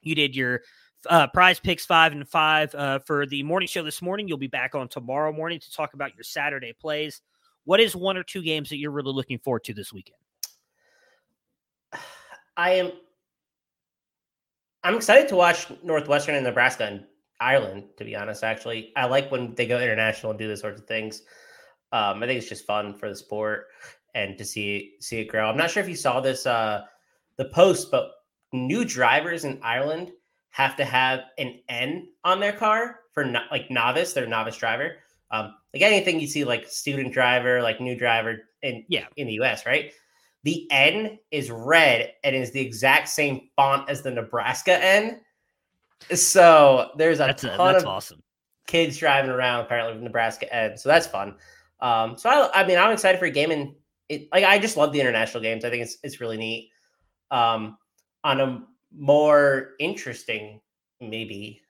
You did your uh, PrizePicks five and five uh, for the morning show this morning. You'll be back on tomorrow morning to talk about your Saturday plays. What is one or two games that you're really looking forward to this weekend? I am. I'm excited to watch Northwestern and Nebraska and Ireland. To be honest, actually, I like when they go international and do those sorts of things. Um, I think it's just fun for the sport and to see see it grow. I'm not sure if you saw this uh, the post, but new drivers in Ireland have to have an N on their car for not like novice, their novice driver. Um, like anything you see, like student driver, like new driver in yeah in the US, right? The N is red and is the exact same font as the Nebraska N. So there's a that's, a, ton that's of awesome. kids driving around apparently with Nebraska N. So that's fun. Um, so I, I mean, I'm excited for a game, and it like I just love the international games. I think it's it's really neat. Um, on a more interesting, maybe,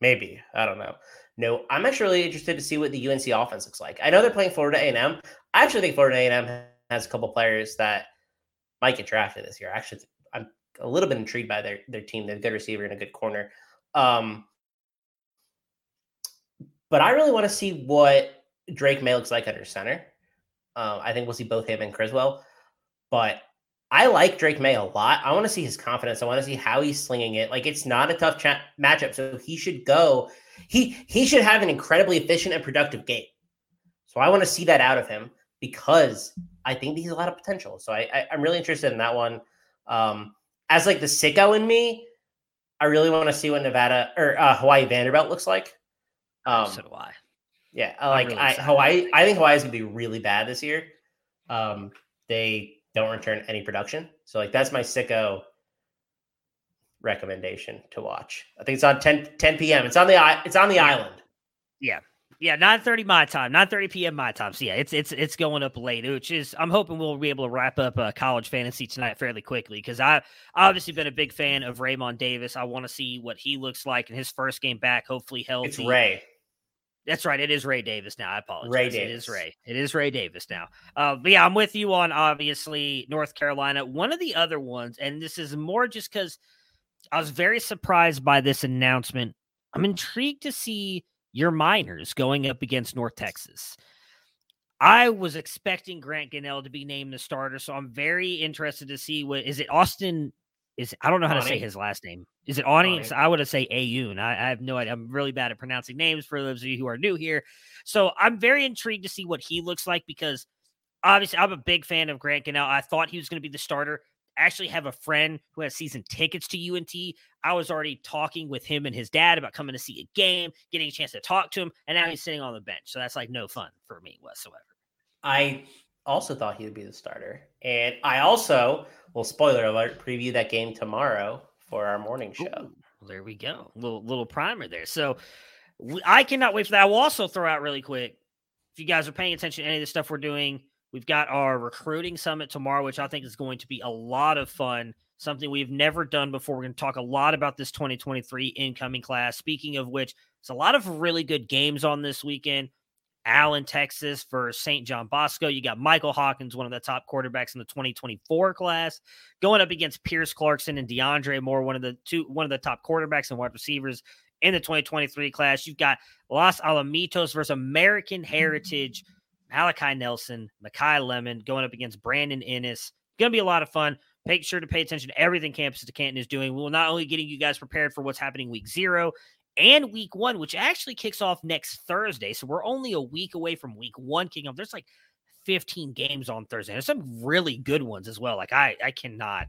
maybe I don't know. No, I'm actually really interested to see what the UNC offense looks like. I know they're playing Florida A&M. I actually think Florida A&M has a couple players that might get drafted this year. Actually, I'm a little bit intrigued by their their team. They're a good receiver and a good corner. Um, but I really want to see what Drake Maye looks like under center. Um, I think we'll see both him and Criswell. But I like Drake Maye a lot. I want to see his confidence. I want to see how he's slinging it. Like it's not a tough cha- matchup, so he should go. He he should have an incredibly efficient and productive game. So I want to see that out of him because I think he has a lot of potential. So I, I am really interested in that one. Um, as like the sicko in me, I really want to see what Nevada or uh, Hawaii Vanderbilt looks like. Um, so do I. Yeah, like really I. Hawaii. I think Hawaii is gonna be really bad this year. Um, they don't return any production, so like that's my sicko recommendation to watch. I think it's on 10, 10 p.m. It's on the i- it's on the island. Yeah. Yeah, nine thirty my time, nine thirty p.m. my time. So yeah, it's it's it's going up late, which is I'm hoping we'll be able to wrap up uh, college fantasy tonight fairly quickly because I obviously been a big fan of Raymond Davis. I want to see what he looks like in his first game back. Hopefully healthy. It's Ray. That's right. It is Ray Davis now. I apologize. Ray Davis. is Ray. It is Ray Davis now. Uh, but yeah, I'm with you on obviously North Carolina. One of the other ones, and this is more just because I was very surprised by this announcement. I'm intrigued to see your miners going up against North Texas. I was expecting Grant Gunnell to be named the starter, so I'm very interested to see what is it. Austin is I don't know how to say his last name. Is it Ani? Ani. I would have say Ayun. I, I have no idea. I'm really bad at pronouncing names for those of you who are new here. So I'm very intrigued to see what he looks like because obviously I'm a big fan of Grant Gunnell. I thought he was going to be the starter. I actually have a friend who has season tickets to UNT. I was already talking with him and his dad about coming to see a game, getting a chance to talk to him, and now he's sitting on the bench. So that's like no fun for me whatsoever. I also thought he would be the starter, and I also will spoiler alert preview that game tomorrow for our morning show. Ooh, there we go. Little little primer there. So I cannot wait for that. I will also throw out really quick. If you guys are paying attention to any of the stuff we're doing, we've got our recruiting summit tomorrow, which I think is going to be a lot of fun. Something we've never done before. We're going to talk a lot about this 2023 incoming class. Speaking of which, it's a lot of really good games on this weekend. Allen, Texas for St. John Bosco. You got Michael Hawkins, one of the top quarterbacks in the 2024 class, going up against Pierce Clarkson and DeAndre Moore, one of the two, one of the top quarterbacks and wide receivers in the 2023 class. You've got Los Alamitos versus American Heritage, Malachi Nelson, Makai Lemon going up against Brandon Ennis. Going to be a lot of fun. Make sure to pay attention to everything Campus to Canton is doing. We will not only getting you guys prepared for what's happening week zero and week one, which actually kicks off next Thursday. So we're only a week away from week one kicking off. There's like 15 games on Thursday. There's some really good ones as well. Like I, I cannot.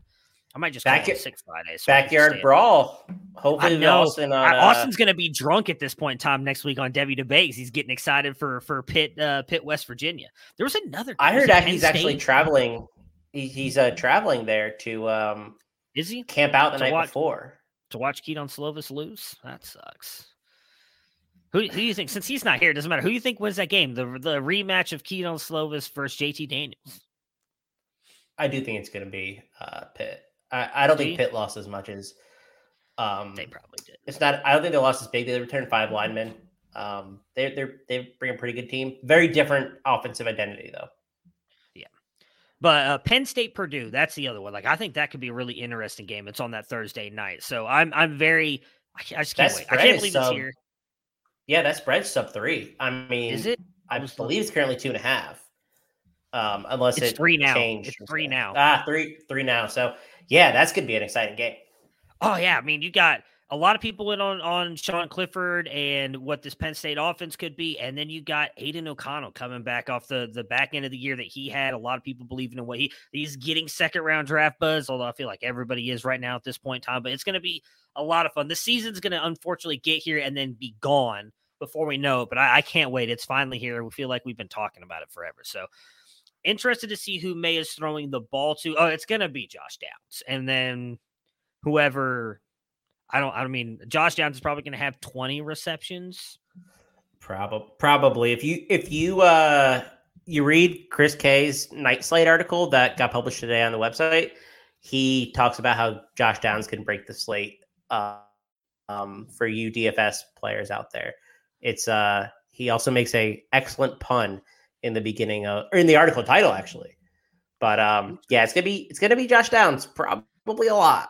I might just Back- it Six Fridays. so Backyard brawl. I Hopefully, know. Austin on uh, Austin's going to be drunk at this point in time next week on Debbie DeBakes. He's getting excited for for Pitt, uh, Pitt, West Virginia. There was another. I heard that he's actually traveling. He, he's uh, traveling there to um, Is he camp out the To night watch- before. To watch Kedon Slovis lose? That sucks. Who, who do you think? Since he's not here, it doesn't matter. Who do you think wins that game? The the rematch of Kedon Slovis versus JT Daniels. I do think it's going to be uh, Pitt. I, I don't Do think? Pitt lost as much as. Um, They probably did. it's not. I don't think they lost as big. They returned five linemen. Um, they they're they bring a pretty good team. Very different offensive identity though. But uh, Penn State Purdue, that's the other one. Like I think that could be a really interesting game. It's on that Thursday night, so I'm I'm very. I, I just can't That wait. I can't believe it's here. Yeah, that spread's sub three. I mean, Is it? I believe it's currently two and a half. Um, unless It's it three now. It's three now. Ah, three three now. So yeah, that's gonna be an exciting game. Oh yeah, I mean you got a lot of people in on on Sean Clifford and what this Penn State offense could be, and then you got Aidan O'Connell coming back off the the back end of the year that he had. A lot of people believing in what he he's getting second round draft buzz, although I feel like everybody is right now at this point in time. But it's going to be a lot of fun. The season's going to unfortunately get here and then be gone before we know it. But I, I can't wait. It's finally here. We feel like we've been talking about it forever. So interested to see who Maye is throwing the ball to. Oh, it's going to be Josh Downs, and then whoever. I don't. I don't mean, Josh Downs is probably going to have twenty receptions. Probably probably if you if you uh you read Chris K's Night Slate article that got published today on the website, he talks about how Josh Downs can break the slate uh, um, for you DFS players out there. It's uh he also makes a excellent pun in the beginning of or in the article title actually. But um yeah, it's gonna be it's gonna be Josh Downs probably a lot.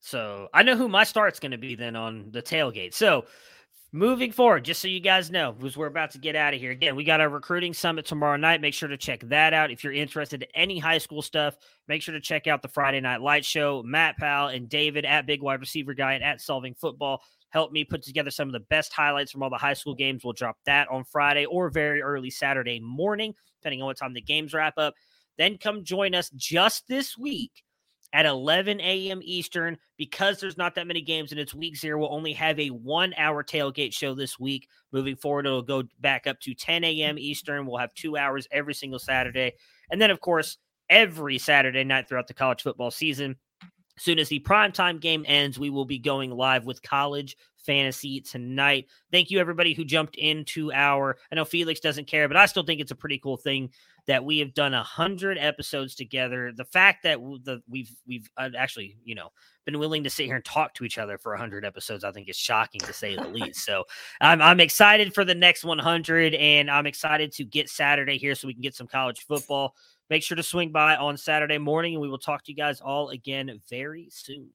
So I know who my start's going to be then on the tailgate. So moving forward, just so you guys know, because we're about to get out of here. Again, we got our recruiting summit tomorrow night. Make sure to check that out. If you're interested in any high school stuff, make sure to check out the Friday Night Light Show. Matt Powell and David at Big Wide Receiver Guy and at Solving Football helped me put together some of the best highlights from all the high school games. We'll drop that on Friday or very early Saturday morning, depending on what time the games wrap up. Then come join us just this week at 11 a.m. Eastern. Because there's not that many games and it's week zero, we'll only have a one hour tailgate show this week. Moving forward, it'll go back up to 10 a.m. Eastern. We'll have two hours every single Saturday. And then, of course, every Saturday night throughout the college football season. Soon as the primetime game ends, we will be going live with college fantasy tonight. Thank you, everybody who jumped into our. I know Felix doesn't care, but I still think it's a pretty cool thing that we have done a hundred episodes together. The fact that the we've we've uh, actually you know been willing to sit here and talk to each other for a hundred episodes, I think is shocking to say the least. So I'm I'm excited for the next 100, and I'm excited to get Saturday here so we can get some college football. Make sure to swing by on Saturday morning, and we will talk to you guys all again very soon.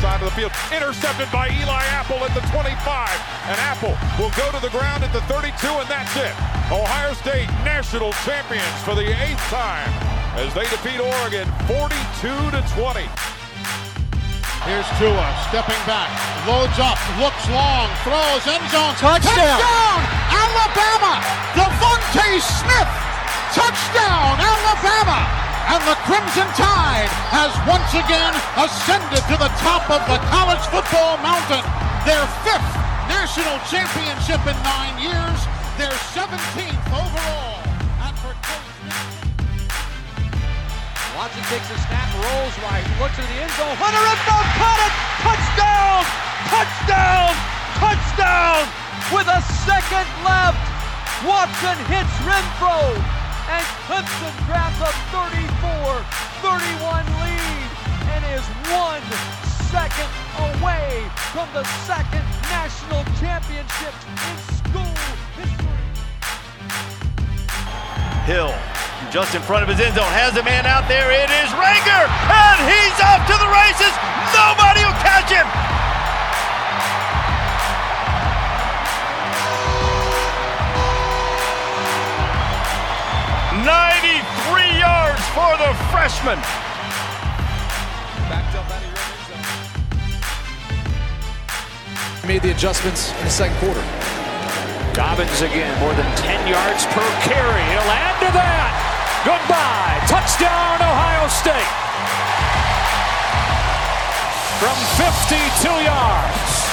side of the field. Intercepted by Eli Apple at the 25. And Apple will go to the ground at the 32, and that's it. Ohio State national champions for the eighth time as they defeat Oregon 42 to 20. Here's Tua stepping back, loads up, looks long, throws end zone, touchdown, Alabama, DeVonta Smith, touchdown, Alabama, and the Crimson Tide has once again ascended to the top of the college football mountain. Their fifth national championship in nine years, their 17th overall. Watson takes a snap, rolls right, looks at the end zone. Hunter Renfrow caught it! Touchdown! Touchdown! Touchdown! With a second left, Watson hits Renfrow, and Clemson grabs a 34-31 lead and is one second away from the second national championship in school history. Hill just in front of his end zone has a man out there. It is Rager, and he's off to the races. Nobody will catch him. Ninety-three yards for the freshman. Backed up out of your end zone. made the adjustments in the second quarter. Dobbins again, more than 10 yards per carry. He'll add to that. Goodbye. Touchdown, Ohio State. From 52 yards.